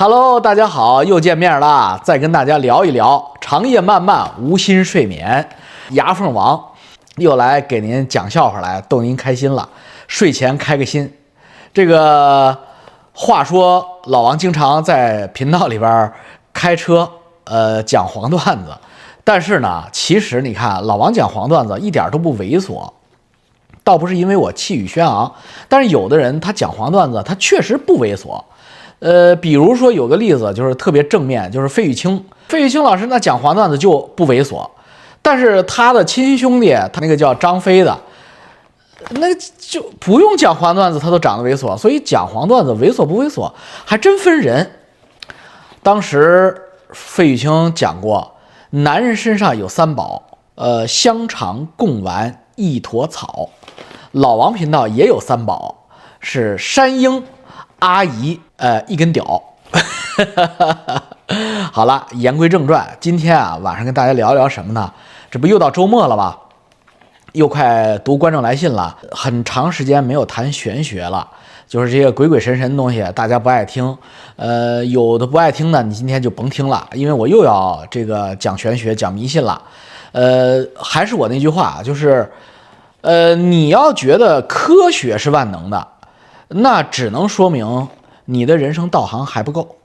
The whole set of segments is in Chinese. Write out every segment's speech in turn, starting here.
Hello，大家好，又见面了，再跟大家聊一聊长夜漫漫无心睡眠，牙缝王又来给您讲笑话来逗您开心了，睡前开个心。这个话说老王经常在频道里边开车，呃，讲黄段子，但是呢，其实你看老王讲黄段子一点都不猥琐，倒不是因为我气宇轩昂，但是有的人他讲黄段子，他确实不猥琐。呃，比如说有个例子就是特别正面，就是费玉清。费玉清老师那讲黄段子就不猥琐，但是他的亲兄弟，他那个叫张飞的，那就不用讲黄段子，他都长得猥琐。所以讲黄段子猥琐不猥琐还真分人。当时费玉清讲过，男人身上有三宝，呃，香肠、贡丸、一坨草。老王频道也有三宝，是山鹰。阿姨，呃，一根屌。好了，言归正传，今天啊，晚上跟大家聊一聊什么呢？这不又到周末了吗？又快读观众来信了，很长时间没有谈玄学了，就是这些鬼鬼神神的东西，大家不爱听。呃，有的不爱听呢，你今天就甭听了，因为我又要这个讲玄学、讲迷信了。呃，还是我那句话，就是，呃，你要觉得科学是万能的。那只能说明你的人生导航还不够。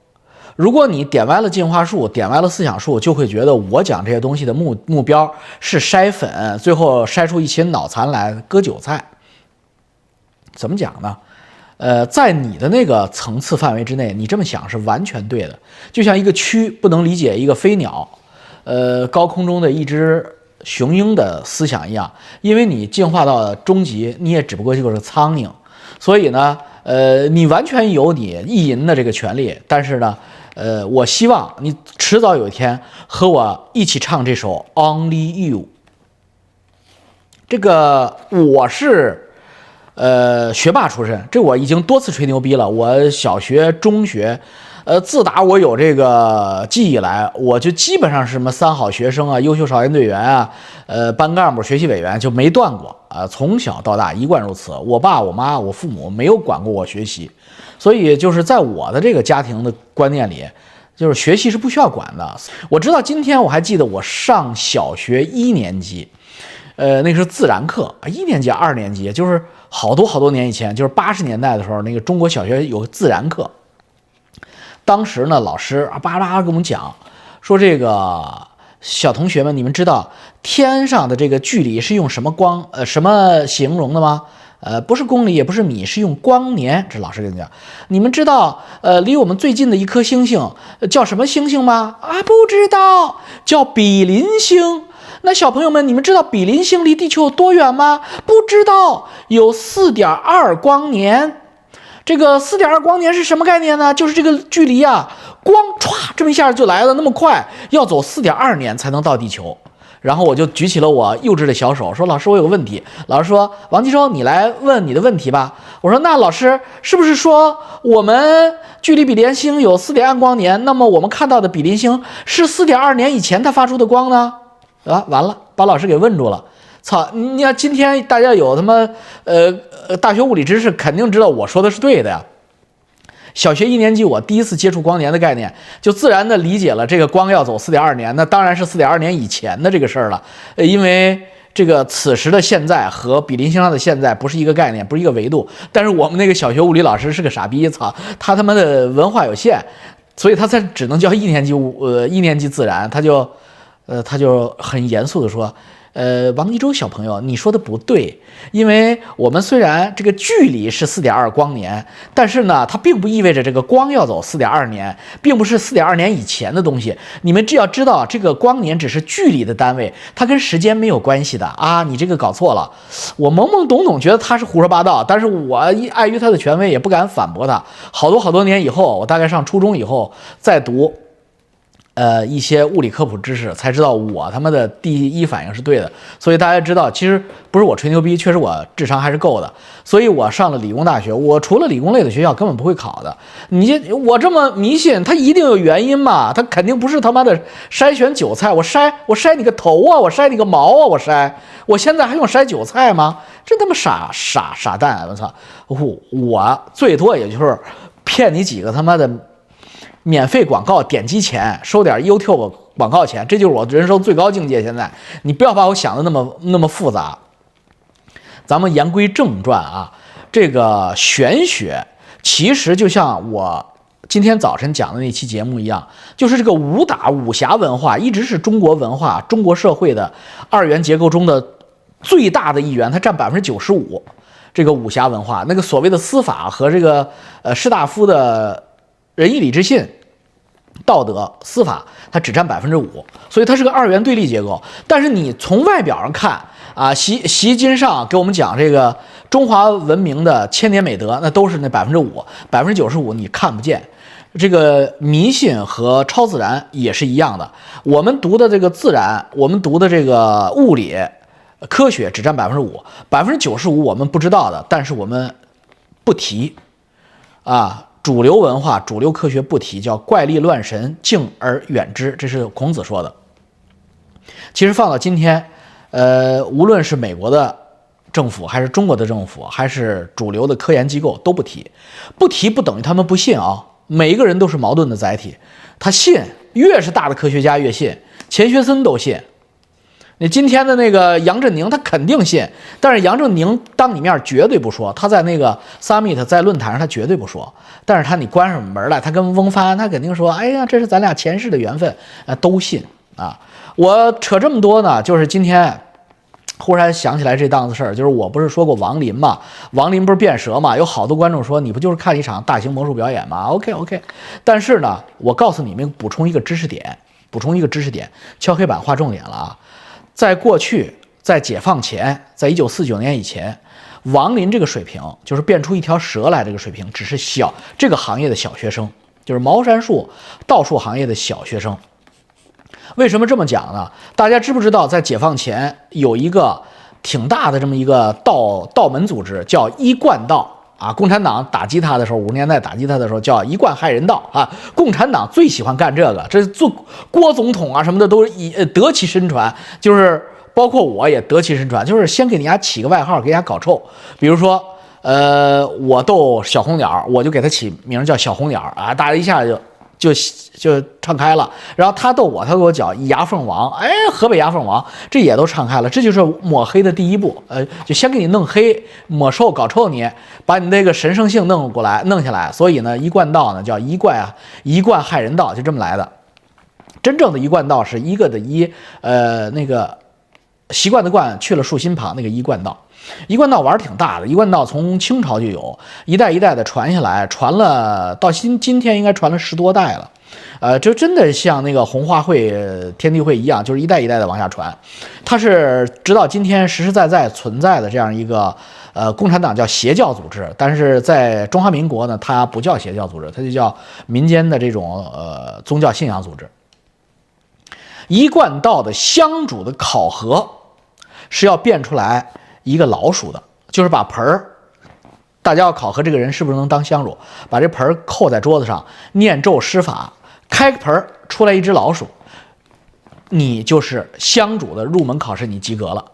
如果你点歪了进化树，点歪了思想树，就会觉得我讲这些东西的目目标是筛粉，最后筛出一些脑残来割韭菜。怎么讲呢？呃，在你的那个层次范围之内，你这么想是完全对的。就像一个蛆不能理解一个飞鸟，呃，高空中的一只雄鹰的思想一样，因为你进化到终极，你也只不过就是苍蝇。所以呢，呃，你完全有你意淫的这个权利，但是呢，呃，我希望你迟早有一天和我一起唱这首《Only You》。这个我是，呃，学霸出身，这我已经多次吹牛逼了。我小学、中学。呃，自打我有这个记忆来，我就基本上是什么三好学生啊、优秀少先队员啊、呃班干部、学习委员就没断过啊，从小到大一贯如此。我爸、我妈、我父母没有管过我学习，所以就是在我的这个家庭的观念里，就是学习是不需要管的。我知道今天我还记得我上小学一年级，呃，那是自然课，一年级、二年级，就是好多好多年以前，就是八十年代的时候，那个中国小学有自然课。当时呢，老师啊巴拉巴拉跟我们讲，说这个小同学们，你们知道天上的这个距离是用什么光呃什么形容的吗？呃，不是公里，也不是米，是用光年。这老师跟你讲，你们知道呃离我们最近的一颗星星叫什么星星吗？啊，不知道，叫比邻星。那小朋友们，你们知道比邻星离地球有多远吗？不知道，有四点二光年。这个四点二光年是什么概念呢？就是这个距离啊，光歘这么一下就来了，那么快，要走四点二年才能到地球。然后我就举起了我幼稚的小手，说：“老师，我有个问题。”老师说：“王吉洲，你来问你的问题吧。”我说：“那老师是不是说我们距离比邻星有四点二光年？那么我们看到的比邻星是四点二年以前它发出的光呢？”啊，完了，把老师给问住了。操！你要今天大家有他妈呃呃大学物理知识，肯定知道我说的是对的呀。小学一年级，我第一次接触光年的概念，就自然的理解了这个光要走四点二年，那当然是四点二年以前的这个事儿了。呃，因为这个此时的现在和比邻星上的现在不是一个概念，不是一个维度。但是我们那个小学物理老师是个傻逼，操，他他妈的文化有限，所以他才只能教一年级物呃一年级自然，他就呃他就很严肃的说。呃，王一舟小朋友，你说的不对，因为我们虽然这个距离是四点二光年，但是呢，它并不意味着这个光要走四点二年，并不是四点二年以前的东西。你们只要知道，这个光年只是距离的单位，它跟时间没有关系的啊！你这个搞错了，我懵懵懂懂觉得他是胡说八道，但是我碍于他的权威，也不敢反驳他。好多好多年以后，我大概上初中以后再读。呃，一些物理科普知识才知道我他妈的第一反应是对的，所以大家知道，其实不是我吹牛逼，确实我智商还是够的。所以我上了理工大学，我除了理工类的学校根本不会考的。你我这么迷信，他一定有原因嘛？他肯定不是他妈的筛选韭菜，我筛我筛你个头啊，我筛你个毛啊，我筛，我现在还用筛韭菜吗？真他妈傻傻傻蛋！我操，我我最多也就是骗你几个他妈的。免费广告点击钱，收点 YouTube 广告钱，这就是我人生最高境界。现在你不要把我想的那么那么复杂。咱们言归正传啊，这个玄学其实就像我今天早晨讲的那期节目一样，就是这个武打武侠文化一直是中国文化、中国社会的二元结构中的最大的一员，它占百分之九十五。这个武侠文化，那个所谓的司法和这个呃士大夫的仁义礼智信、道德司法，它只占百分之五，所以它是个二元对立结构。但是你从外表上看啊，习习金上给我们讲这个中华文明的千年美德，那都是那百分之五，百分之九十五你看不见。这个迷信和超自然也是一样的。我们读的这个自然，我们读的这个物理。科学只占百分之五，百分之九十五我们不知道的，但是我们不提啊。主流文化、主流科学不提，叫怪力乱神，敬而远之。这是孔子说的。其实放到今天，呃，无论是美国的政府，还是中国的政府，还是主流的科研机构，都不提。不提不等于他们不信啊。每一个人都是矛盾的载体，他信，越是大的科学家越信，钱学森都信。你今天的那个杨振宁，他肯定信，但是杨振宁当你面绝对不说，他在那个 summit 在论坛上他绝对不说，但是他你关上门来，他跟翁帆他肯定说，哎呀，这是咱俩前世的缘分，啊，都信啊。我扯这么多呢，就是今天忽然想起来这档子事儿，就是我不是说过王林嘛，王林不是变蛇嘛，有好多观众说你不就是看一场大型魔术表演吗？OK OK，但是呢，我告诉你们补充一个知识点，补充一个知识点，敲黑板划重点了啊。在过去，在解放前，在一九四九年以前，王林这个水平，就是变出一条蛇来这个水平，只是小这个行业的小学生，就是茅山术、道术行业的小学生。为什么这么讲呢？大家知不知道，在解放前有一个挺大的这么一个道道门组织，叫一贯道。啊，共产党打击他的时候，五十年代打击他的时候叫一贯害人道啊！共产党最喜欢干这个，这做郭总统啊什么的都以得其身传，就是包括我也得其身传，就是先给人家起个外号，给人家搞臭。比如说，呃，我逗小红鸟，我就给他起名叫小红鸟啊，大家一下就。就就唱开了，然后他逗我，他给我讲牙缝王，哎，河北牙缝王，这也都唱开了，这就是抹黑的第一步，呃，就先给你弄黑，抹臭，搞臭你，把你那个神圣性弄过来，弄下来，所以呢，一贯道呢叫一贯啊，一贯害人道，就这么来的。真正的一贯道是一个的一，呃，那个习惯的惯去了竖心旁，那个一贯道。一贯道玩挺大的，一贯道从清朝就有，一代一代的传下来，传了到今今天应该传了十多代了，呃，就真的像那个红花会、天地会一样，就是一代一代的往下传。它是直到今天实实在在存在的这样一个，呃，共产党叫邪教组织，但是在中华民国呢，它不叫邪教组织，它就叫民间的这种呃宗教信仰组织。一贯道的香主的考核是要变出来。一个老鼠的，就是把盆儿，大家要考核这个人是不是能当香主，把这盆儿扣在桌子上，念咒施法，开个盆儿出来一只老鼠，你就是香主的入门考试，你及格了。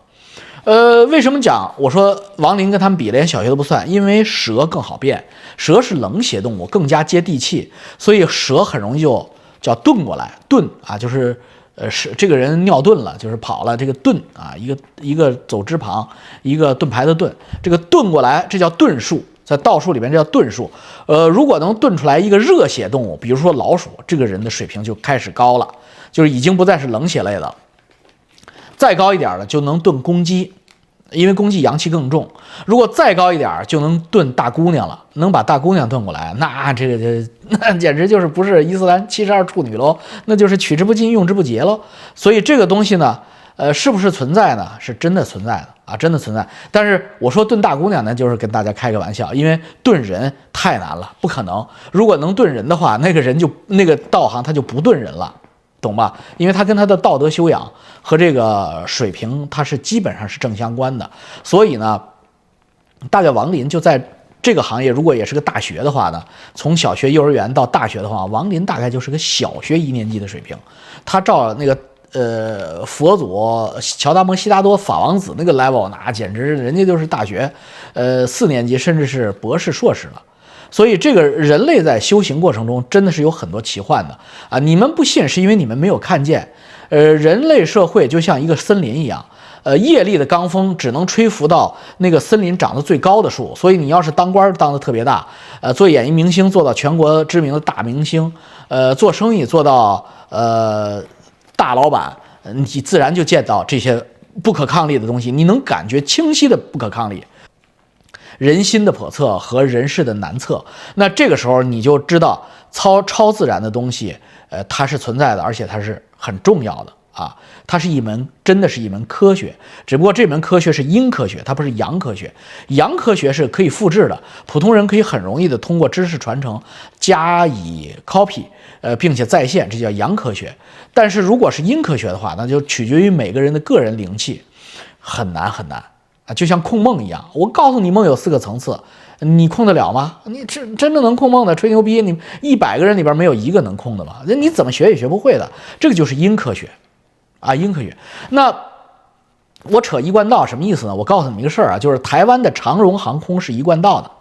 呃，为什么讲？我说王林跟他们比连小学都不算，因为蛇更好变，蛇是冷血动物，更加接地气，所以蛇很容易就叫遁过来，遁啊，就是。呃，是这个人尿遁了，就是跑了。这个遁啊，一个一个走之旁，一个盾牌的盾，这个遁过来，这叫遁术，在道术里面这叫遁术。呃，如果能遁出来一个热血动物，比如说老鼠，这个人的水平就开始高了，就是已经不再是冷血类了，再高一点的就能遁公鸡。因为公鸡阳气更重，如果再高一点儿就能炖大姑娘了，能把大姑娘炖过来，那这个这 那简直就是不是伊斯兰七十二处女喽，那就是取之不尽用之不竭喽。所以这个东西呢，呃，是不是存在呢？是真的存在的啊，真的存在。但是我说炖大姑娘呢，就是跟大家开个玩笑，因为炖人太难了，不可能。如果能炖人的话，那个人就那个道行他就不炖人了。懂吧？因为他跟他的道德修养和这个水平，他是基本上是正相关的。所以呢，大概王林就在这个行业，如果也是个大学的话呢，从小学、幼儿园到大学的话，王林大概就是个小学一年级的水平。他照那个呃佛祖乔达摩悉达多法王子那个 level，那简直人家就是大学，呃四年级甚至是博士、硕士了。所以这个人类在修行过程中真的是有很多奇幻的啊！你们不信是因为你们没有看见，呃，人类社会就像一个森林一样，呃，业力的罡风只能吹拂到那个森林长得最高的树，所以你要是当官当得特别大，呃，做演艺明星做到全国知名的大明星，呃，做生意做到呃大老板，你自然就见到这些不可抗力的东西，你能感觉清晰的不可抗力。人心的叵测和人事的难测，那这个时候你就知道超超自然的东西，呃，它是存在的，而且它是很重要的啊，它是一门真的是一门科学，只不过这门科学是阴科学，它不是阳科学。阳科学是可以复制的，普通人可以很容易的通过知识传承加以 copy，呃，并且在线，这叫阳科学。但是如果是阴科学的话，那就取决于每个人的个人灵气，很难很难。就像控梦一样，我告诉你梦有四个层次，你控得了吗？你真真正能控梦的吹牛逼，你一百个人里边没有一个能控的吧？那你怎么学也学不会的。这个就是阴科学，啊，阴科学。那我扯一贯道什么意思呢？我告诉你们一个事儿啊，就是台湾的长荣航空是一贯道的。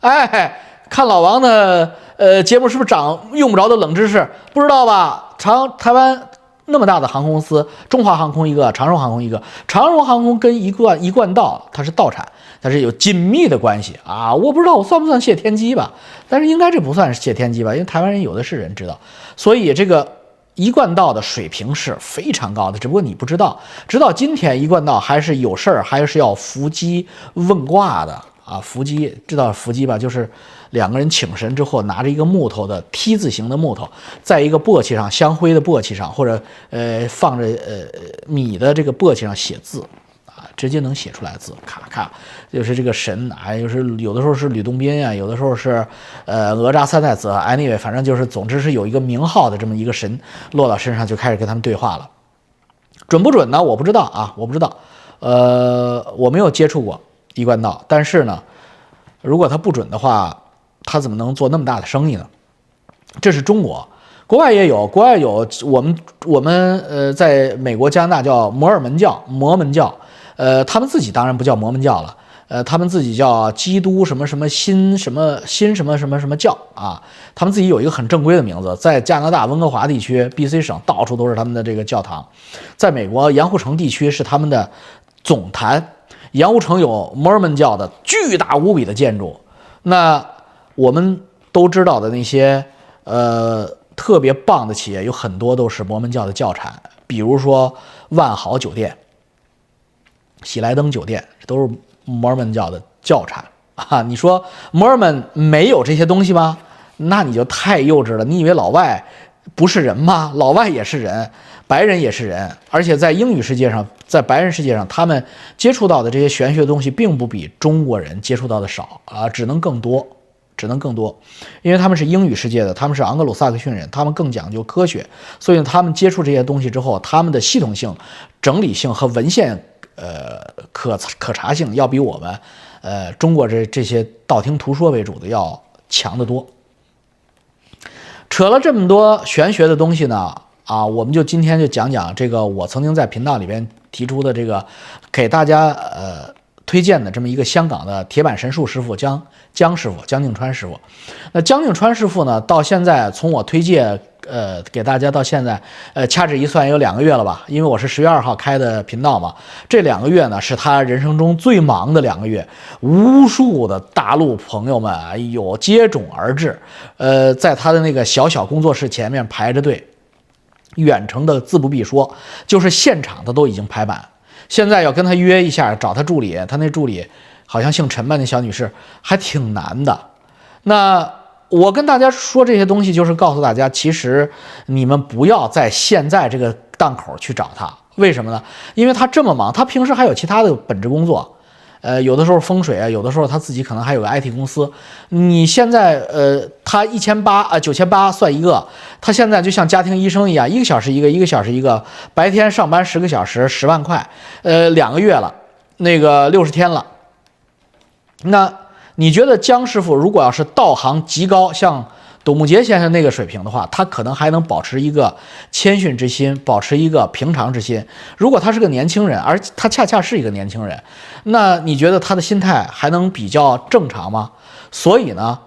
哎，看老王的呃节目是不是长用不着的冷知识？不知道吧？长台湾。那么大的航空公司，中华航空一个，长荣航空一个，长荣航空跟一贯一贯道它是道产，它是有紧密的关系啊！我不知道我算不算谢天机吧，但是应该这不算是谢天机吧，因为台湾人有的是人知道，所以这个一贯道的水平是非常高的，只不过你不知道，直到今天一贯道还是有事儿，还是要伏击问卦的。啊，伏击知道伏击吧？就是两个人请神之后，拿着一个木头的 T 字形的木头，在一个簸箕上，香灰的簸箕上，或者呃放着呃米的这个簸箕上写字，啊，直接能写出来字，咔咔，就是这个神啊，就是有的时候是吕洞宾啊，有的时候是呃哪吒三太子，anyway，反正就是总之是有一个名号的这么一个神落到身上，就开始跟他们对话了，准不准呢？我不知道啊，我不知道，呃，我没有接触过。一贯道，但是呢，如果他不准的话，他怎么能做那么大的生意呢？这是中国，国外也有，国外有我们我们呃，在美国、加拿大叫摩尔门教、摩门教，呃，他们自己当然不叫摩门教了，呃，他们自己叫基督什么什么新什么新什么什么什么教啊，他们自己有一个很正规的名字，在加拿大温哥华地区、B.C 省到处都是他们的这个教堂，在美国盐湖城地区是他们的总坛。盐湖城有摩尔门教的巨大无比的建筑，那我们都知道的那些呃特别棒的企业，有很多都是摩门教的教产，比如说万豪酒店、喜来登酒店，这都是摩尔门教的教产啊！你说摩尔门没有这些东西吗？那你就太幼稚了，你以为老外不是人吗？老外也是人。白人也是人，而且在英语世界上，在白人世界上，他们接触到的这些玄学的东西，并不比中国人接触到的少啊，只能更多，只能更多，因为他们是英语世界的，他们是昂格鲁萨克逊人，他们更讲究科学，所以他们接触这些东西之后，他们的系统性、整理性和文献，呃，可可查性要比我们，呃，中国这这些道听途说为主的要强得多。扯了这么多玄学的东西呢？啊，我们就今天就讲讲这个我曾经在频道里边提出的这个，给大家呃推荐的这么一个香港的铁板神术师傅江江师傅江静川师傅。那江静川师傅呢，到现在从我推荐呃给大家到现在呃掐指一算有两个月了吧？因为我是十月二号开的频道嘛，这两个月呢是他人生中最忙的两个月，无数的大陆朋友们哎呦接踵而至，呃，在他的那个小小工作室前面排着队。远程的自不必说，就是现场的都已经排版。现在要跟他约一下，找他助理，他那助理好像姓陈吧，那小女士还挺难的。那我跟大家说这些东西，就是告诉大家，其实你们不要在现在这个档口去找他，为什么呢？因为他这么忙，他平时还有其他的本职工作。呃，有的时候风水啊，有的时候他自己可能还有个 IT 公司。你现在呃，他一千八啊，九千八算一个，他现在就像家庭医生一样，一个小时一个，一个小时一个，白天上班十个小时，十万块，呃，两个月了，那个六十天了。那你觉得江师傅如果要是道行极高，像？董木杰先生那个水平的话，他可能还能保持一个谦逊之心，保持一个平常之心。如果他是个年轻人，而他恰恰是一个年轻人，那你觉得他的心态还能比较正常吗？所以呢，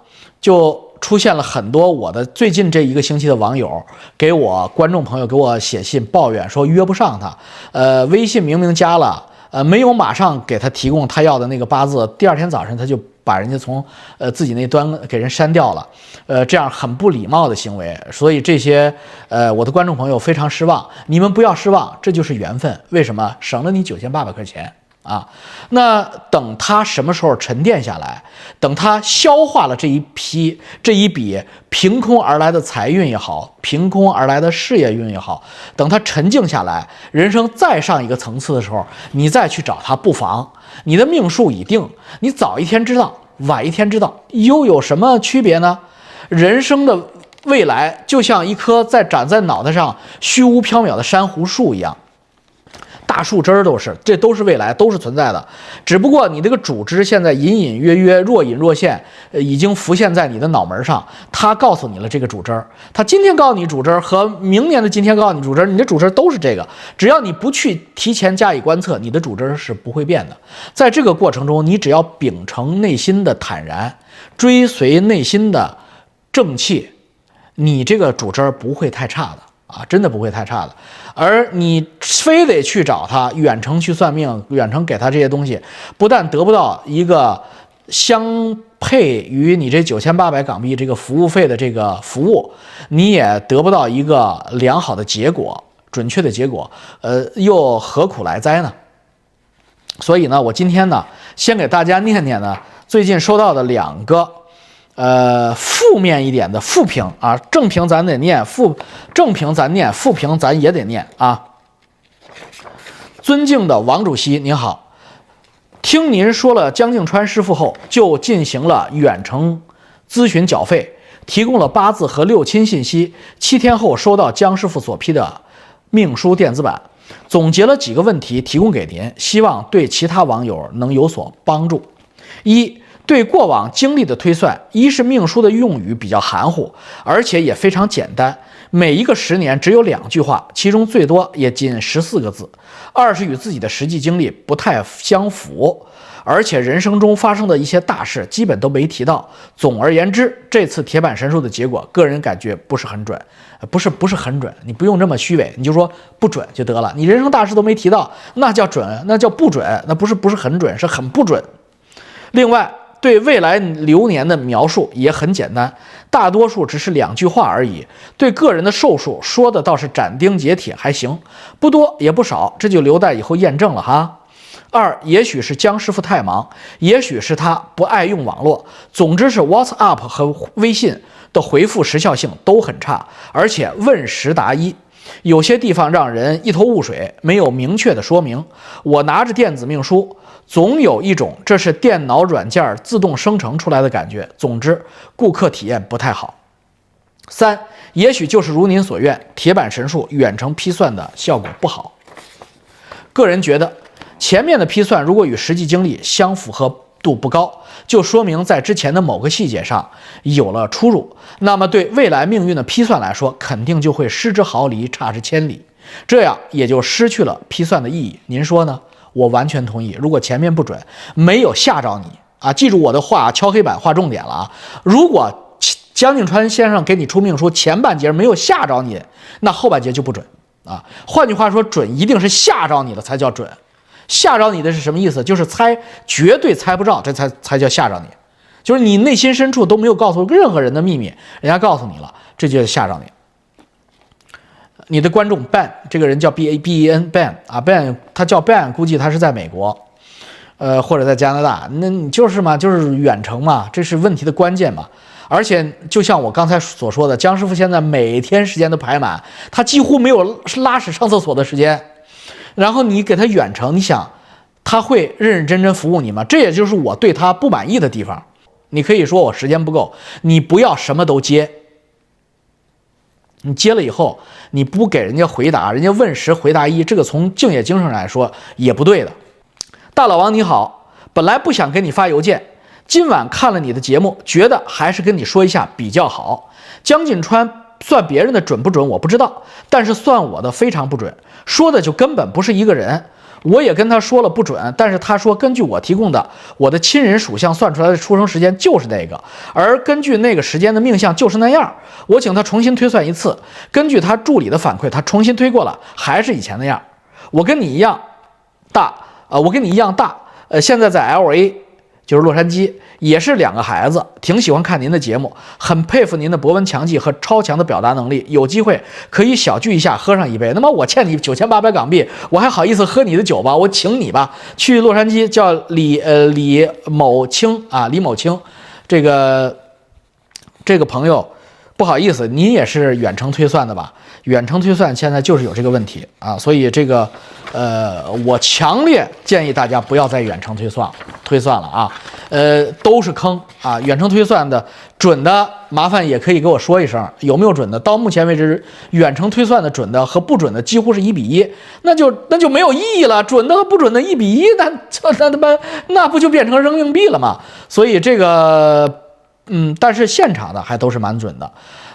就出现了很多我的最近这一个星期的网友给我观众朋友给我写信抱怨说约不上他，呃，微信明明加了，呃，没有马上给他提供他要的那个八字，第二天早上他就把人家从呃自己那端给人删掉了，呃，这样很不礼貌的行为，所以这些呃我的观众朋友非常失望，你们不要失望，这就是缘分，为什么省了你九千八百块钱？啊，那等他什么时候沉淀下来，等他消化了这一批这一笔凭空而来的财运也好，凭空而来的事业运也好，等他沉静下来，人生再上一个层次的时候，你再去找他不妨。你的命数已定，你早一天知道，晚一天知道，又有什么区别呢？人生的未来就像一棵在长在脑袋上虚无缥缈的珊瑚树一样。大树枝儿都是，这都是未来，都是存在的。只不过你这个主枝现在隐隐约约、若隐若现，呃，已经浮现在你的脑门上。他告诉你了这个主枝儿，他今天告诉你主枝儿和明年的今天告诉你主枝儿，你的主枝儿都是这个。只要你不去提前加以观测，你的主枝儿是不会变的。在这个过程中，你只要秉承内心的坦然，追随内心的正气，你这个主枝儿不会太差的。啊，真的不会太差的，而你非得去找他远程去算命，远程给他这些东西，不但得不到一个相配于你这九千八百港币这个服务费的这个服务，你也得不到一个良好的结果、准确的结果，呃，又何苦来哉呢？所以呢，我今天呢，先给大家念念呢最近收到的两个。呃，负面一点的负评啊，正评咱得念，负正评咱念，负评咱也得念啊。尊敬的王主席您好，听您说了江静川师傅后，就进行了远程咨询缴费，提供了八字和六亲信息。七天后收到江师傅所批的命书电子版，总结了几个问题提供给您，希望对其他网友能有所帮助。一对过往经历的推算，一是命书的用语比较含糊，而且也非常简单，每一个十年只有两句话，其中最多也仅十四个字；二是与自己的实际经历不太相符，而且人生中发生的一些大事基本都没提到。总而言之，这次铁板神术的结果，个人感觉不是很准，不是不是很准。你不用这么虚伪，你就说不准就得了。你人生大事都没提到，那叫准，那叫不准，那不是不是很准，是很不准。另外。对未来流年的描述也很简单，大多数只是两句话而已。对个人的寿数说的倒是斩钉截铁，还行，不多也不少，这就留待以后验证了哈。二，也许是江师傅太忙，也许是他不爱用网络，总之是 WhatsApp 和微信的回复时效性都很差，而且问十答一，有些地方让人一头雾水，没有明确的说明。我拿着电子命书。总有一种这是电脑软件自动生成出来的感觉。总之，顾客体验不太好。三，也许就是如您所愿，铁板神术远程批算的效果不好。个人觉得，前面的批算如果与实际经历相符合度不高，就说明在之前的某个细节上有了出入。那么对未来命运的批算来说，肯定就会失之毫厘，差之千里，这样也就失去了批算的意义。您说呢？我完全同意。如果前面不准，没有吓着你啊，记住我的话，敲黑板，画重点了啊。如果江景川先生给你出命书，前半截没有吓着你，那后半截就不准啊。换句话说，准一定是吓着你了才叫准。吓着你的是什么意思？就是猜绝对猜不着，这才才叫吓着你。就是你内心深处都没有告诉任何人的秘密，人家告诉你了，这就吓着你。你的观众 Ben 这个人叫 B A B E N Ben 啊 Ben 他叫 Ben 估计他是在美国，呃或者在加拿大，那你就是嘛，就是远程嘛，这是问题的关键嘛。而且就像我刚才所说的，江师傅现在每天时间都排满，他几乎没有拉屎上厕所的时间。然后你给他远程，你想他会认认真真服务你吗？这也就是我对他不满意的地方。你可以说我时间不够，你不要什么都接。你接了以后，你不给人家回答，人家问十回答一，这个从敬业精神来说也不对的。大老王你好，本来不想给你发邮件，今晚看了你的节目，觉得还是跟你说一下比较好。江锦川算别人的准不准我不知道，但是算我的非常不准，说的就根本不是一个人。我也跟他说了不准，但是他说根据我提供的我的亲人属相算出来的出生时间就是那个，而根据那个时间的命相就是那样。我请他重新推算一次，根据他助理的反馈，他重新推过了，还是以前那样。我跟你一样大，呃，我跟你一样大，呃，现在在 L A。就是洛杉矶，也是两个孩子，挺喜欢看您的节目，很佩服您的博闻强记和超强的表达能力。有机会可以小聚一下，喝上一杯。那么我欠你九千八百港币，我还好意思喝你的酒吧？我请你吧，去洛杉矶叫李呃李某清啊，李某清，这个这个朋友，不好意思，您也是远程推算的吧？远程推算现在就是有这个问题啊，所以这个。呃，我强烈建议大家不要再远程推算推算了啊，呃，都是坑啊！远程推算的准的，麻烦也可以给我说一声，有没有准的？到目前为止，远程推算的准的和不准的几乎是一比一，那就那就没有意义了。准的和不准的一比一，那那他妈那不就变成扔硬币了吗？所以这个，嗯，但是现场的还都是蛮准的。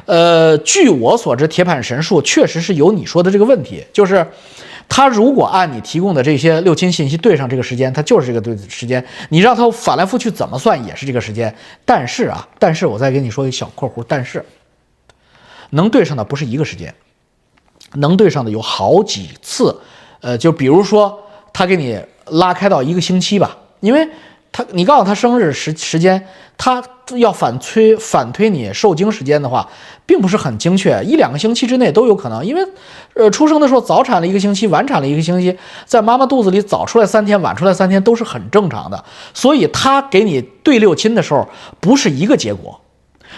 呃，据我所知，铁板神术确实是有你说的这个问题，就是。他如果按你提供的这些六亲信息对上这个时间，他就是这个对的时间。你让他反来覆去怎么算也是这个时间。但是啊，但是我再给你说一小括弧，但是能对上的不是一个时间，能对上的有好几次。呃，就比如说他给你拉开到一个星期吧，因为。他，你告诉他生日时时间，他要反催反推你受精时间的话，并不是很精确，一两个星期之内都有可能，因为，呃，出生的时候早产了一个星期，晚产了一个星期，在妈妈肚子里早出来三天，晚出来三天都是很正常的，所以他给你对六亲的时候不是一个结果。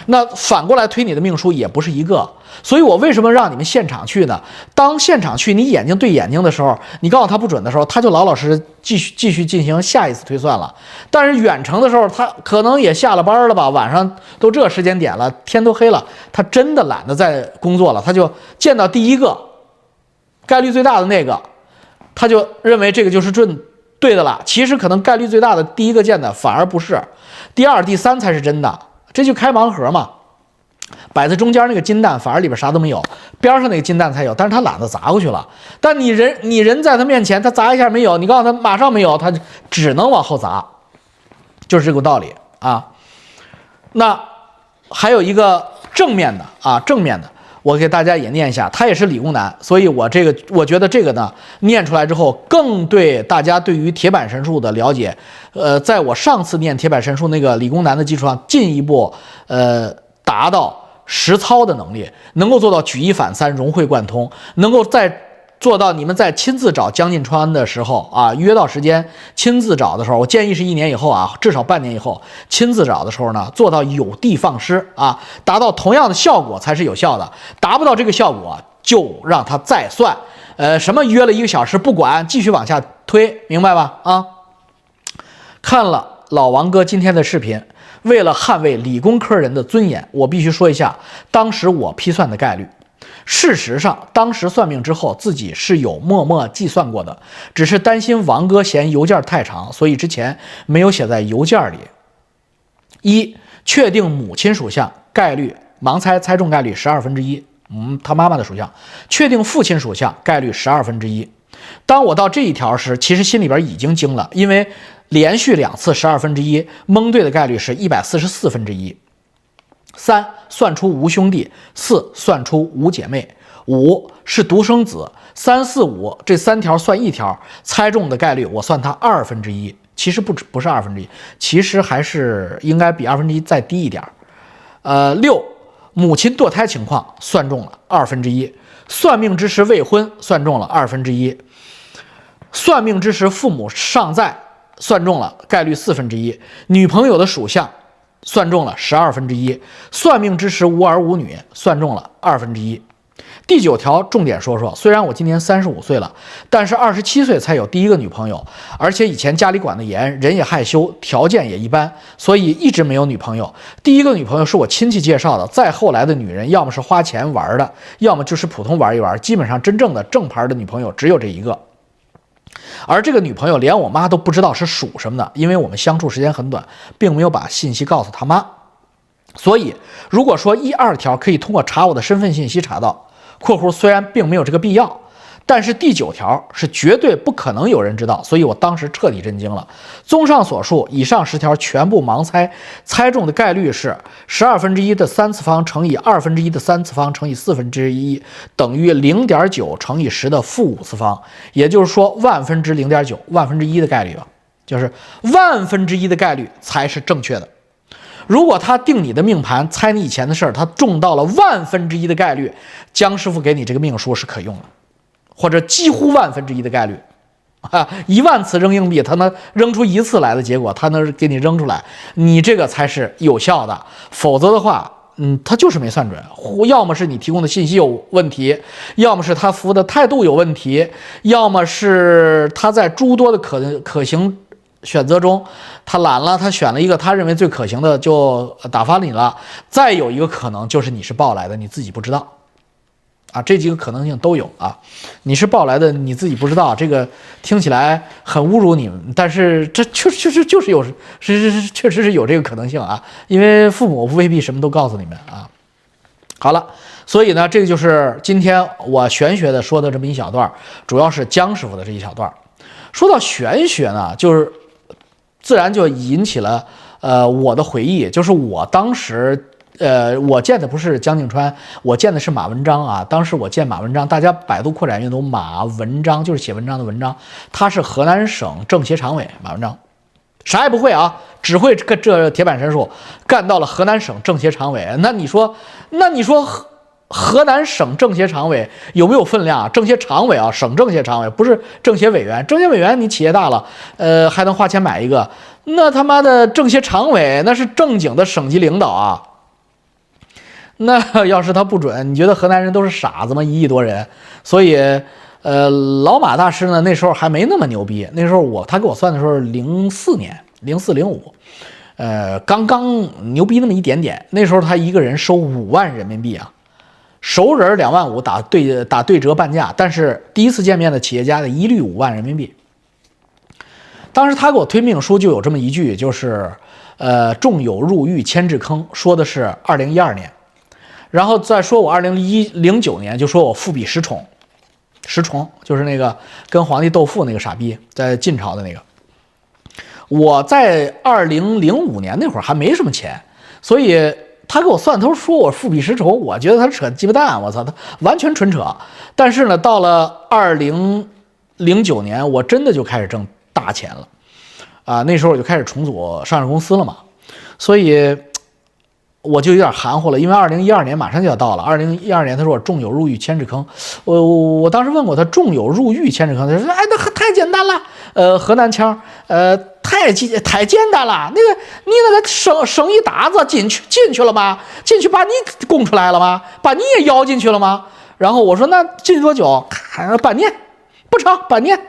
那反过来推你的命数也不是一个，所以我为什么让你们现场去呢？当现场去，你眼睛对眼睛的时候，你告诉他不准的时候，他就老老实实继续继续进行下一次推算了。但是远程的时候，他可能也下了班了吧，晚上都这时间点了，天都黑了，他真的懒得再工作了，他就见到第一个概率最大的那个，他就认为这个就是准对的了。其实可能概率最大的第一个见的反而不是，第二、第三才是真的。这就开盲盒嘛，摆在中间那个金蛋反而里边啥都没有，边上那个金蛋才有，但是他懒得砸过去了。但你人你人在他面前，他砸一下没有，你告诉他马上没有，他只能往后砸，就是这个道理啊。那还有一个正面的啊，正面的。我给大家也念一下，他也是理工男，所以我这个我觉得这个呢，念出来之后更对大家对于铁板神术的了解，呃，在我上次念铁板神术那个理工男的基础上，进一步呃达到实操的能力，能够做到举一反三、融会贯通，能够在。做到你们在亲自找江进川的时候啊，约到时间亲自找的时候，我建议是一年以后啊，至少半年以后亲自找的时候呢，做到有的放矢啊，达到同样的效果才是有效的。达不到这个效果，就让他再算。呃，什么约了一个小时不管，继续往下推，明白吧？啊，看了老王哥今天的视频，为了捍卫理工科人的尊严，我必须说一下当时我批算的概率。事实上，当时算命之后，自己是有默默计算过的，只是担心王哥嫌邮件太长，所以之前没有写在邮件里。一确定母亲属相概率盲猜猜中概率十二分之一，嗯，他妈妈的属相。确定父亲属相概率十二分之一。当我到这一条时，其实心里边已经惊了，因为连续两次十二分之一蒙对的概率是一百四十四分之一。三算出无兄弟，四算出无姐妹，五是独生子，三四五这三条算一条，猜中的概率我算它二分之一，其实不止不是二分之一，其实还是应该比二分之一再低一点。呃，六母亲堕胎情况算中了二分之一，算命之时未婚算中了二分之一，算命之时父母尚在算中了概率四分之一，女朋友的属相。算中了十二分之一，算命之时无儿无女，算中了二分之一。第九条重点说说，虽然我今年三十五岁了，但是二十七岁才有第一个女朋友，而且以前家里管得严，人也害羞，条件也一般，所以一直没有女朋友。第一个女朋友是我亲戚介绍的，再后来的女人要么是花钱玩的，要么就是普通玩一玩，基本上真正的正牌的女朋友只有这一个。而这个女朋友连我妈都不知道是属什么的，因为我们相处时间很短，并没有把信息告诉她妈。所以，如果说一二条可以通过查我的身份信息查到（括弧虽然并没有这个必要），但是第九条是绝对不可能有人知道，所以我当时彻底震惊了。综上所述，以上十条全部盲猜，猜中的概率是十二分之一的三次方乘以二分之一的三次方乘以四分之一等于零点九乘以十的负五次方，也就是说万分之零点九，万分之一的概率吧，就是万分之一的概率才是正确的。如果他定你的命盘，猜你以前的事儿，他中到了万分之一的概率，姜师傅给你这个命书是可用的。或者几乎万分之一的概率，啊，一万次扔硬币，他能扔出一次来的结果，他能给你扔出来，你这个才是有效的。否则的话，嗯，他就是没算准，要么是你提供的信息有问题，要么是他服务的态度有问题，要么是他在诸多的可可行选择中，他懒了，他选了一个他认为最可行的就打发你了。再有一个可能就是你是报来的，你自己不知道。啊，这几个可能性都有啊，你是报来的，你自己不知道，这个听起来很侮辱你们，但是这确确实就是有，是是是，确实是有这个可能性啊，因为父母未必什么都告诉你们啊。好了，所以呢，这个就是今天我玄学的说的这么一小段，主要是姜师傅的这一小段。说到玄学呢，就是自然就引起了呃我的回忆，就是我当时。呃，我见的不是江静川，我见的是马文章啊。当时我见马文章，大家百度扩展阅读，马文章就是写文章的文章，他是河南省政协常委。马文章啥也不会啊，只会这这铁板神术，干到了河南省政协常委。那你说，那你说河河南省政协常委有没有分量啊？政协常委啊，省政协常委不是政协委员，政协委员你企业大了，呃，还能花钱买一个。那他妈的政协常委那是正经的省级领导啊。那要是他不准，你觉得河南人都是傻子吗？一亿多人，所以，呃，老马大师呢，那时候还没那么牛逼。那时候我他给我算的时候，零四年，零四零五，呃，刚刚牛逼那么一点点。那时候他一个人收五万人民币啊，熟人两万五打对打对折半价，但是第一次见面的企业家的一律五万人民币。当时他给我推命书就有这么一句，就是呃，重有入狱千制坑，说的是二零一二年。然后再说我二零一零九年就说我复辟石崇，石崇就是那个跟皇帝斗富那个傻逼，在晋朝的那个。我在二零零五年那会儿还没什么钱，所以他给我算，他说我复辟石崇，我觉得他扯鸡巴蛋，我操，他完全纯扯。但是呢，到了二零零九年，我真的就开始挣大钱了，啊，那时候我就开始重组上市公司了嘛，所以。我就有点含糊了，因为二零一二年马上就要到了。二零一二年，他说我重有入狱千纸坑。我我当时问过他重有入狱千纸坑，他说哎，那太简单了。呃，河南腔，呃，太简太简单了。那个你那个生生一沓子进去进去了吗？进去把你供出来了吗？把你也邀进去了吗？然后我说那进去多久？半年，不长，半年，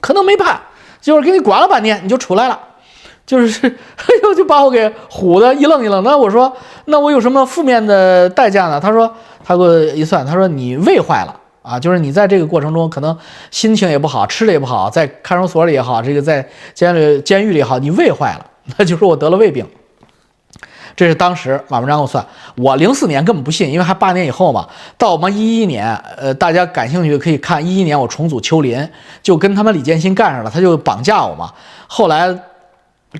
可能没判，就是给你关了半年，你就出来了。就是，哎呦，就把我给唬的一愣一愣的。我说，那我有什么负面的代价呢？他说，他给我一算，他说你胃坏了啊，就是你在这个过程中可能心情也不好，吃的也不好，在看守所里也好，这个在监狱监狱里也好，你胃坏了，那就说我得了胃病。这是当时马文章给我算，我零四年根本不信，因为还八年以后嘛。到我们一一年，呃，大家感兴趣可以看一一年我重组秋林，就跟他们李建新干上了，他就绑架我嘛。后来。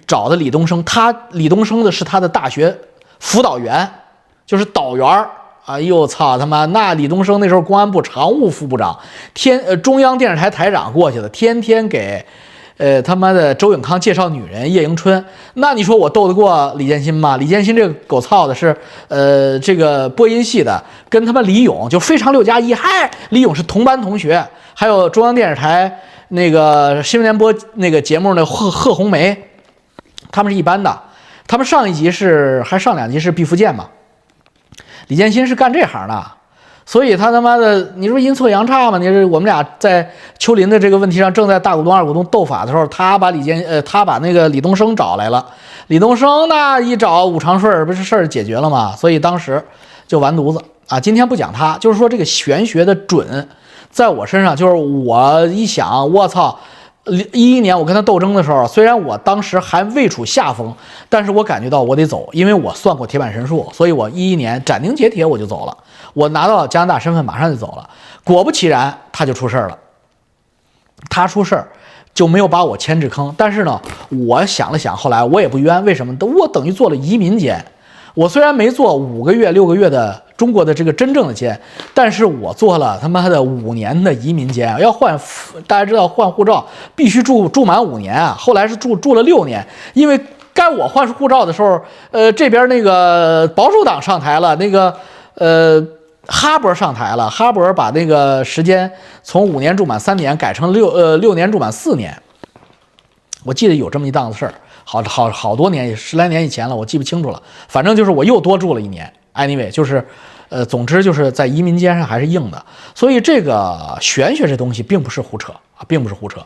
找的李东升，他李东升的是他的大学辅导员，就是导员儿。哎呦操他妈！那李东升那时候公安部常务副部长，天呃中央电视台台长过去的，天天给，呃他妈的周永康介绍女人叶迎春。那你说我斗得过李建新吗？李建新这个狗操的是，呃这个播音系的，跟他妈李勇就非常六加一，嗨，李勇是同班同学，还有中央电视台那个新闻联播那个节目的贺贺红梅。他们是一般的，他们上一集是还上两集是毕福剑嘛？李建新是干这行的，所以他他妈的，你说阴错阳差嘛？你是我们俩在秋林的这个问题上正在大股东二股东斗法的时候，他把李建呃，他把那个李东升找来了。李东升那一找武长顺，不是事儿解决了吗？所以当时就完犊子啊！今天不讲他，就是说这个玄学的准，在我身上就是我一想，我操！一一年我跟他斗争的时候，虽然我当时还未处下风，但是我感觉到我得走，因为我算过铁板神术，所以我一一年斩钉截铁我就走了。我拿到加拿大身份，马上就走了。果不其然，他就出事儿了。他出事儿就没有把我牵制坑，但是呢，我想了想，后来我也不冤，为什么？我等于做了移民监。我虽然没做五个月、六个月的中国的这个真正的监，但是我做了他妈的五年的移民监。要换，大家知道换护照必须住住满五年啊。后来是住住了六年，因为该我换护照的时候，呃，这边那个保守党上台了，那个呃。哈勃上台了，哈勃把那个时间从五年住满三年改成六呃六年住满四年。我记得有这么一档子事儿，好好好多年，十来年以前了，我记不清楚了。反正就是我又多住了一年。Anyway，就是呃，总之就是在移民间上还是硬的。所以这个玄学这东西并不是胡扯啊，并不是胡扯。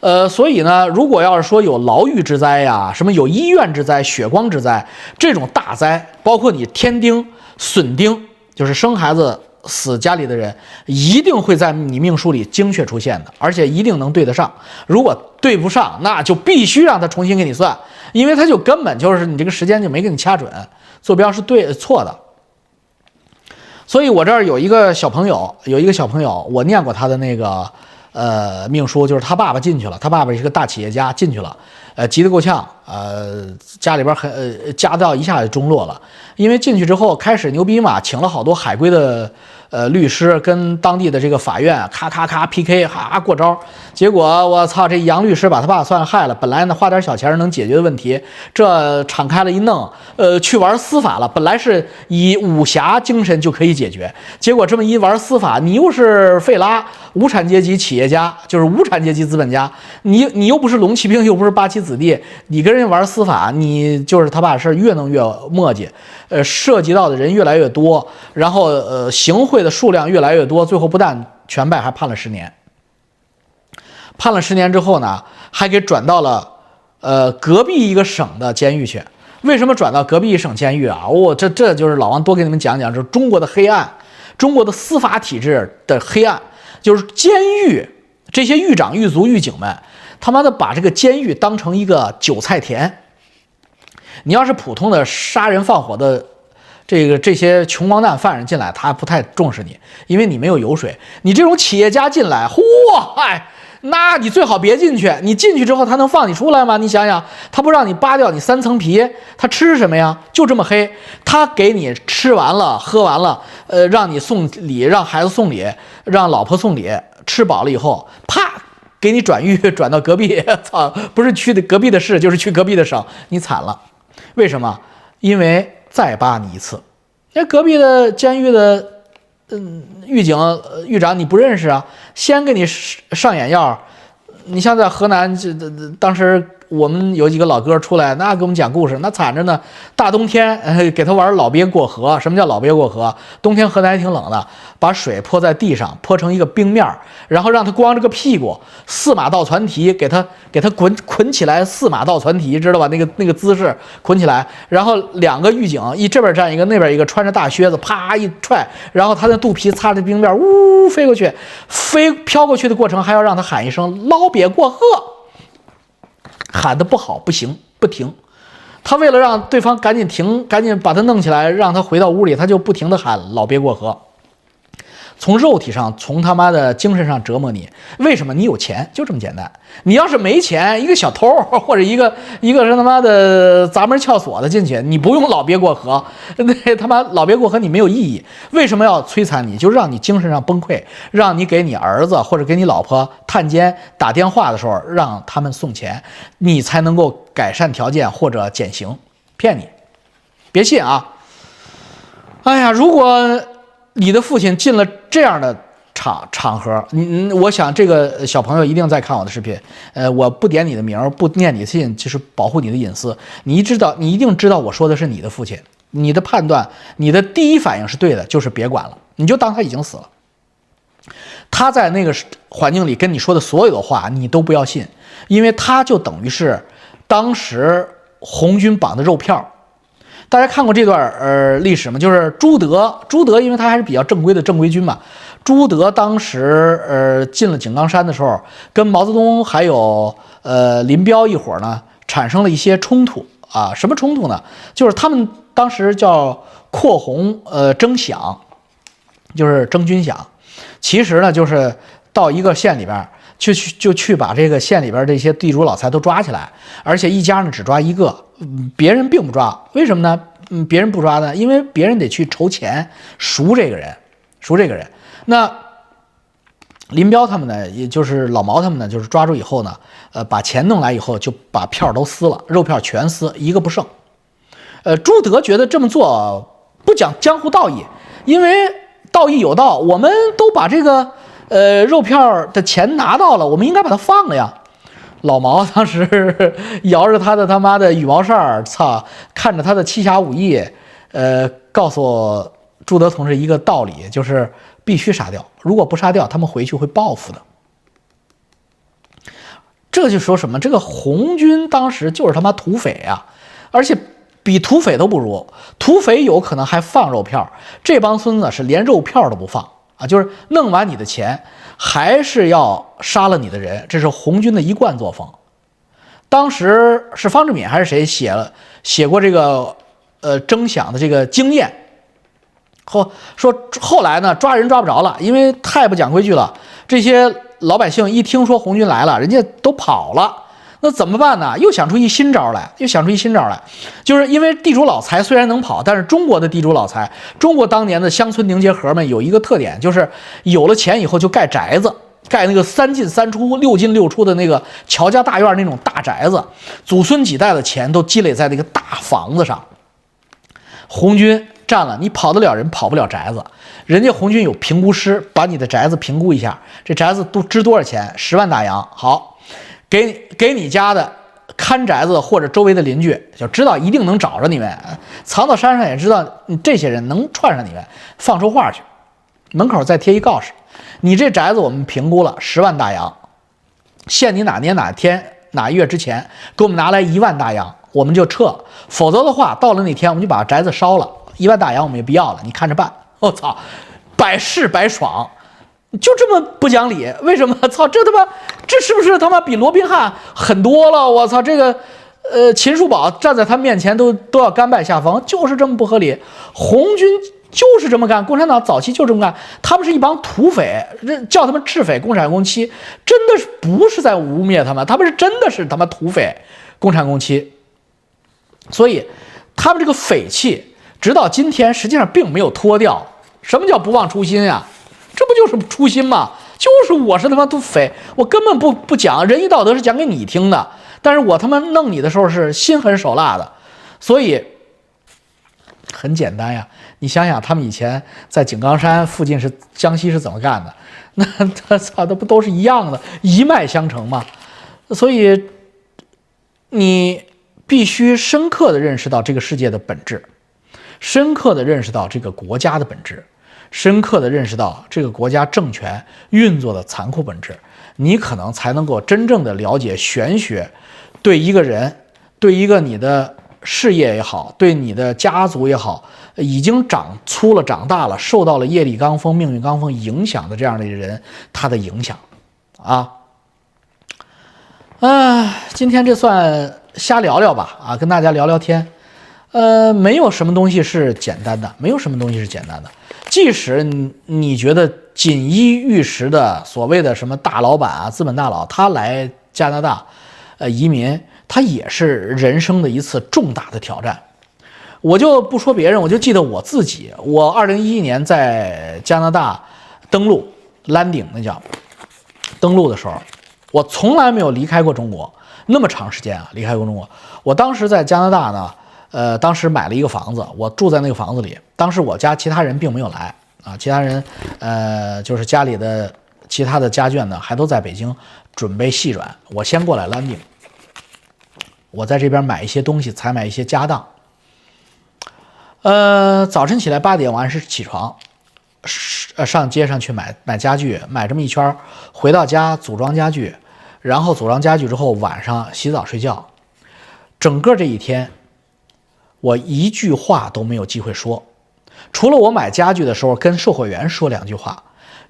呃，所以呢，如果要是说有牢狱之灾呀，什么有医院之灾、血光之灾这种大灾，包括你天丁、损丁。就是生孩子死家里的人，一定会在你命数里精确出现的，而且一定能对得上。如果对不上，那就必须让他重新给你算，因为他就根本就是你这个时间就没给你掐准，坐标是对错的。所以我这儿有一个小朋友，有一个小朋友，我念过他的那个呃命书，就是他爸爸进去了，他爸爸是个大企业家进去了。呃，急得够呛，呃，家里边很呃，家道一下就中落了，因为进去之后开始牛逼嘛，请了好多海归的。呃，律师跟当地的这个法院咔咔咔 PK，哈过招，结果我操，这杨律师把他爸算害了。本来呢花点小钱能解决的问题，这敞开了一弄，呃，去玩司法了。本来是以武侠精神就可以解决，结果这么一玩司法，你又是费拉无产阶级企业家，就是无产阶级资本家，你你又不是龙骑兵，又不是八旗子弟，你跟人玩司法，你就是他把事儿越弄越磨叽，呃，涉及到的人越来越多，然后呃，行贿。的数量越来越多，最后不但全败，还判了十年。判了十年之后呢，还给转到了呃隔壁一个省的监狱去。为什么转到隔壁一省监狱啊？我这这就是老王多给你们讲讲，就是中国的黑暗，中国的司法体制的黑暗，就是监狱这些狱长、狱卒、狱警们，他妈的把这个监狱当成一个韭菜田。你要是普通的杀人放火的。这个这些穷光蛋犯人进来，他不太重视你，因为你没有油水。你这种企业家进来，嚯，嗨，那你最好别进去。你进去之后，他能放你出来吗？你想想，他不让你扒掉你三层皮，他吃什么呀？就这么黑。他给你吃完了，喝完了，呃，让你送礼，让孩子送礼，让老婆送礼，吃饱了以后，啪，给你转狱，转到隔壁。操，不是去的隔壁的市，就是去隔壁的省，你惨了。为什么？因为。再扒你一次，那隔壁的监狱的，嗯，狱警、狱长你不认识啊？先给你上上眼药，你像在河南，这这当时。我们有几个老哥出来，那给我们讲故事，那惨着呢。大冬天，给他玩老鳖过河。什么叫老鳖过河？冬天河南还挺冷的，把水泼在地上，泼成一个冰面儿，然后让他光着个屁股，四马倒船蹄，给他给他捆捆起来，四马倒船蹄，知道吧？那个那个姿势捆起来，然后两个狱警一这边站一个，那边一个，穿着大靴子，啪一踹，然后他的肚皮擦着冰面，呜飞过去，飞飘过去的过程还要让他喊一声“老鳖过河”。喊的不好，不行，不停。他为了让对方赶紧停，赶紧把他弄起来，让他回到屋里，他就不停的喊“老鳖过河”。从肉体上，从他妈的精神上折磨你。为什么？你有钱，就这么简单。你要是没钱，一个小偷或者一个一个是他妈的砸门撬锁的进去，你不用老鳖过河，那他妈老鳖过河你没有意义。为什么要摧残你？就让你精神上崩溃，让你给你儿子或者给你老婆探监打电话的时候让他们送钱，你才能够改善条件或者减刑。骗你，别信啊！哎呀，如果。你的父亲进了这样的场场合，你，我想这个小朋友一定在看我的视频。呃，我不点你的名，不念你的信，就是保护你的隐私。你知道，你一定知道我说的是你的父亲。你的判断，你的第一反应是对的，就是别管了，你就当他已经死了。他在那个环境里跟你说的所有的话，你都不要信，因为他就等于是当时红军绑的肉票。大家看过这段呃历史吗？就是朱德，朱德因为他还是比较正规的正规军嘛。朱德当时呃进了井冈山的时候，跟毛泽东还有呃林彪一伙呢产生了一些冲突啊。什么冲突呢？就是他们当时叫扩红呃征饷，就是征军饷。其实呢，就是到一个县里边。就去就去把这个县里边这些地主老财都抓起来，而且一家呢只抓一个，别人并不抓。为什么呢？嗯，别人不抓呢？因为别人得去筹钱赎这个人，赎这个人。那林彪他们呢，也就是老毛他们呢，就是抓住以后呢，呃，把钱弄来以后，就把票都撕了，肉票全撕，一个不剩。呃，朱德觉得这么做不讲江湖道义，因为道义有道，我们都把这个。呃，肉票的钱拿到了，我们应该把它放了呀。老毛当时 摇着他的他妈的羽毛扇，操，看着他的七侠五义，呃，告诉朱德同志一个道理，就是必须杀掉，如果不杀掉，他们回去会报复的。这就说什么？这个红军当时就是他妈土匪啊，而且比土匪都不如，土匪有可能还放肉票，这帮孙子是连肉票都不放。啊，就是弄完你的钱，还是要杀了你的人，这是红军的一贯作风。当时是方志敏还是谁写了写过这个呃征饷的这个经验？后说后来呢抓人抓不着了，因为太不讲规矩了。这些老百姓一听说红军来了，人家都跑了。那怎么办呢？又想出一新招来，又想出一新招来，就是因为地主老财虽然能跑，但是中国的地主老财，中国当年的乡村凝结核们有一个特点，就是有了钱以后就盖宅子，盖那个三进三出、六进六出的那个乔家大院那种大宅子，祖孙几代的钱都积累在那个大房子上。红军占了，你跑得了人，跑不了宅子。人家红军有评估师，把你的宅子评估一下，这宅子都值多少钱？十万大洋。好。给给你家的看宅子或者周围的邻居就知道一定能找着你们，藏到山上也知道这些人能串上你们，放出话去，门口再贴一告示，你这宅子我们评估了十万大洋，限你哪年哪天哪月之前给我们拿来一万大洋，我们就撤，否则的话到了那天我们就把宅子烧了，一万大洋我们也不要了，你看着办。我操，百试百爽。就这么不讲理？为什么？操，这他妈，这是不是他妈比罗宾汉狠多了？我操，这个，呃，秦叔宝站在他面前都都要甘拜下风，就是这么不合理。红军就是这么干，共产党早期就这么干。他们是一帮土匪，叫他们赤匪、共产共妻，真的是不是在污蔑他们？他们是真的是他妈土匪、共产共妻。所以，他们这个匪气，直到今天实际上并没有脱掉。什么叫不忘初心呀？这不就是初心吗？就是我是他妈土匪，我根本不不讲仁义道德，是讲给你听的。但是我他妈弄你的时候是心狠手辣的，所以很简单呀。你想想，他们以前在井冈山附近是江西是怎么干的？那他操，那不都是一样的，一脉相承吗？所以你必须深刻的认识到这个世界的本质，深刻的认识到这个国家的本质。深刻地认识到这个国家政权运作的残酷本质，你可能才能够真正的了解玄学，对一个人，对一个你的事业也好，对你的家族也好，已经长粗了、长大了，受到了业力罡风、命运罡风影响的这样的人，他的影响，啊，啊，今天这算瞎聊聊吧，啊，跟大家聊聊天，呃，没有什么东西是简单的，没有什么东西是简单的。即使你觉得锦衣玉食的所谓的什么大老板啊、资本大佬，他来加拿大，呃，移民，他也是人生的一次重大的挑战。我就不说别人，我就记得我自己，我二零一一年在加拿大登陆 landing 那叫登陆的时候，我从来没有离开过中国那么长时间啊，离开过中国。我当时在加拿大呢。呃，当时买了一个房子，我住在那个房子里。当时我家其他人并没有来啊，其他人，呃，就是家里的其他的家眷呢，还都在北京准备细软。我先过来 landing，我在这边买一些东西，采买一些家当。呃，早晨起来八点，我按时起床，上上街上去买买家具，买这么一圈，回到家组装家具，然后组装家具之后，晚上洗澡睡觉，整个这一天。我一句话都没有机会说，除了我买家具的时候跟售货员说两句话，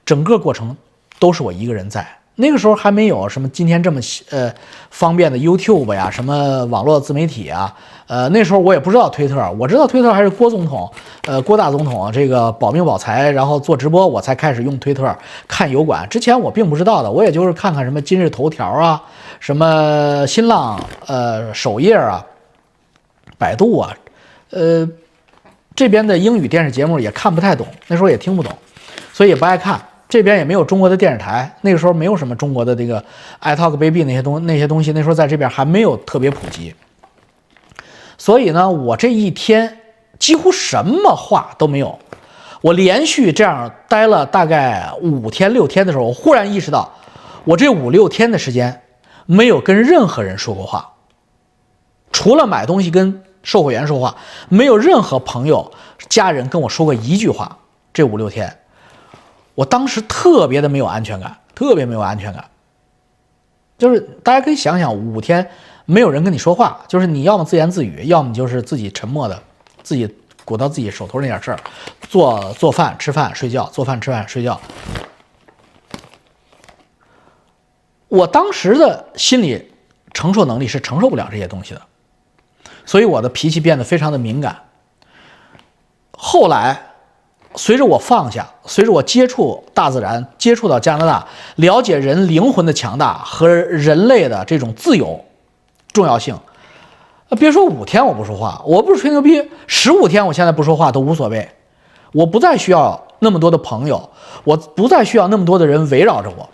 整个过程都是我一个人在。那个时候还没有什么今天这么呃方便的 YouTube 呀，什么网络自媒体啊，呃那时候我也不知道推特，我知道推特还是郭总统，呃郭大总统这个保命保财，然后做直播我才开始用推特看油管，之前我并不知道的，我也就是看看什么今日头条啊，什么新浪呃首页啊，百度啊，呃这边的英语电视节目也看不太懂，那时候也听不懂，所以也不爱看。这边也没有中国的电视台，那个时候没有什么中国的这个 iTalk Baby 那些东那些东西，那时候在这边还没有特别普及。所以呢，我这一天几乎什么话都没有。我连续这样待了大概五天六天的时候，我忽然意识到，我这五六天的时间没有跟任何人说过话，除了买东西跟售货员说话，没有任何朋友家人跟我说过一句话。这五六天。我当时特别的没有安全感，特别没有安全感。就是大家可以想想，五天没有人跟你说话，就是你要么自言自语，要么就是自己沉默的，自己鼓捣自己手头那点事儿，做做饭、吃饭、睡觉，做饭、吃饭、睡觉。我当时的心理承受能力是承受不了这些东西的，所以我的脾气变得非常的敏感。后来。随着我放下，随着我接触大自然，接触到加拿大，了解人灵魂的强大和人类的这种自由重要性，别说五天我不说话，我不是吹牛逼，十五天我现在不说话都无所谓，我不再需要那么多的朋友，我不再需要那么多的人围绕着我，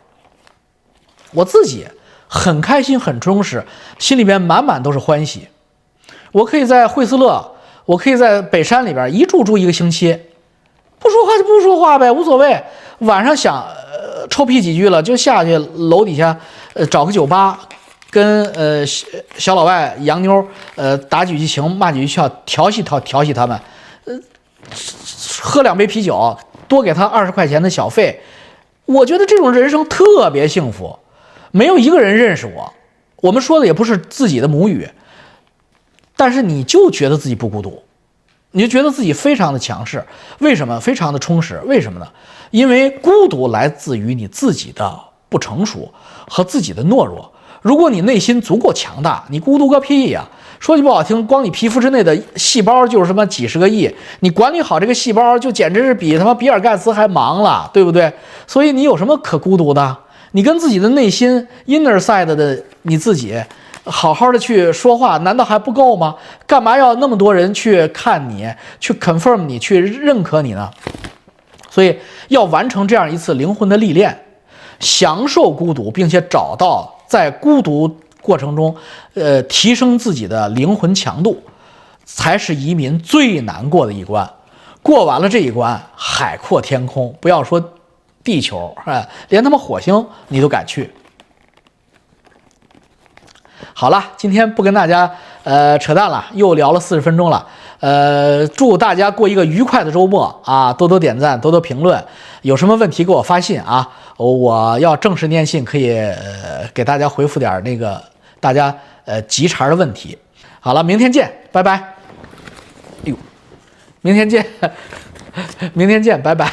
我自己很开心，很充实，心里边满满都是欢喜，我可以在惠斯勒，我可以在北山里边一住住一个星期。不说话就不说话呗，无所谓。晚上想呃臭屁几句了，就下去楼底下，呃找个酒吧，跟呃小小老外洋妞呃打几句情，骂几句笑，调戏调调戏他们，呃喝两杯啤酒，多给他二十块钱的小费。我觉得这种人生特别幸福，没有一个人认识我，我们说的也不是自己的母语，但是你就觉得自己不孤独。你就觉得自己非常的强势，为什么？非常的充实，为什么呢？因为孤独来自于你自己的不成熟和自己的懦弱。如果你内心足够强大，你孤独个屁呀！说句不好听，光你皮肤之内的细胞就是什么几十个亿，你管理好这个细胞，就简直是比他妈比尔盖茨还忙了，对不对？所以你有什么可孤独的？你跟自己的内心 inner side 的你自己。好好的去说话，难道还不够吗？干嘛要那么多人去看你，去 confirm 你，去认可你呢？所以要完成这样一次灵魂的历练，享受孤独，并且找到在孤独过程中，呃，提升自己的灵魂强度，才是移民最难过的一关。过完了这一关，海阔天空。不要说地球，哎，连他妈火星你都敢去。好了，今天不跟大家呃扯淡了，又聊了四十分钟了。呃，祝大家过一个愉快的周末啊！多多点赞，多多评论，有什么问题给我发信啊！我要正式念信，可以呃给大家回复点那个大家呃急茬的问题。好了，明天见，拜拜。哎呦，明天见，明天见，拜拜。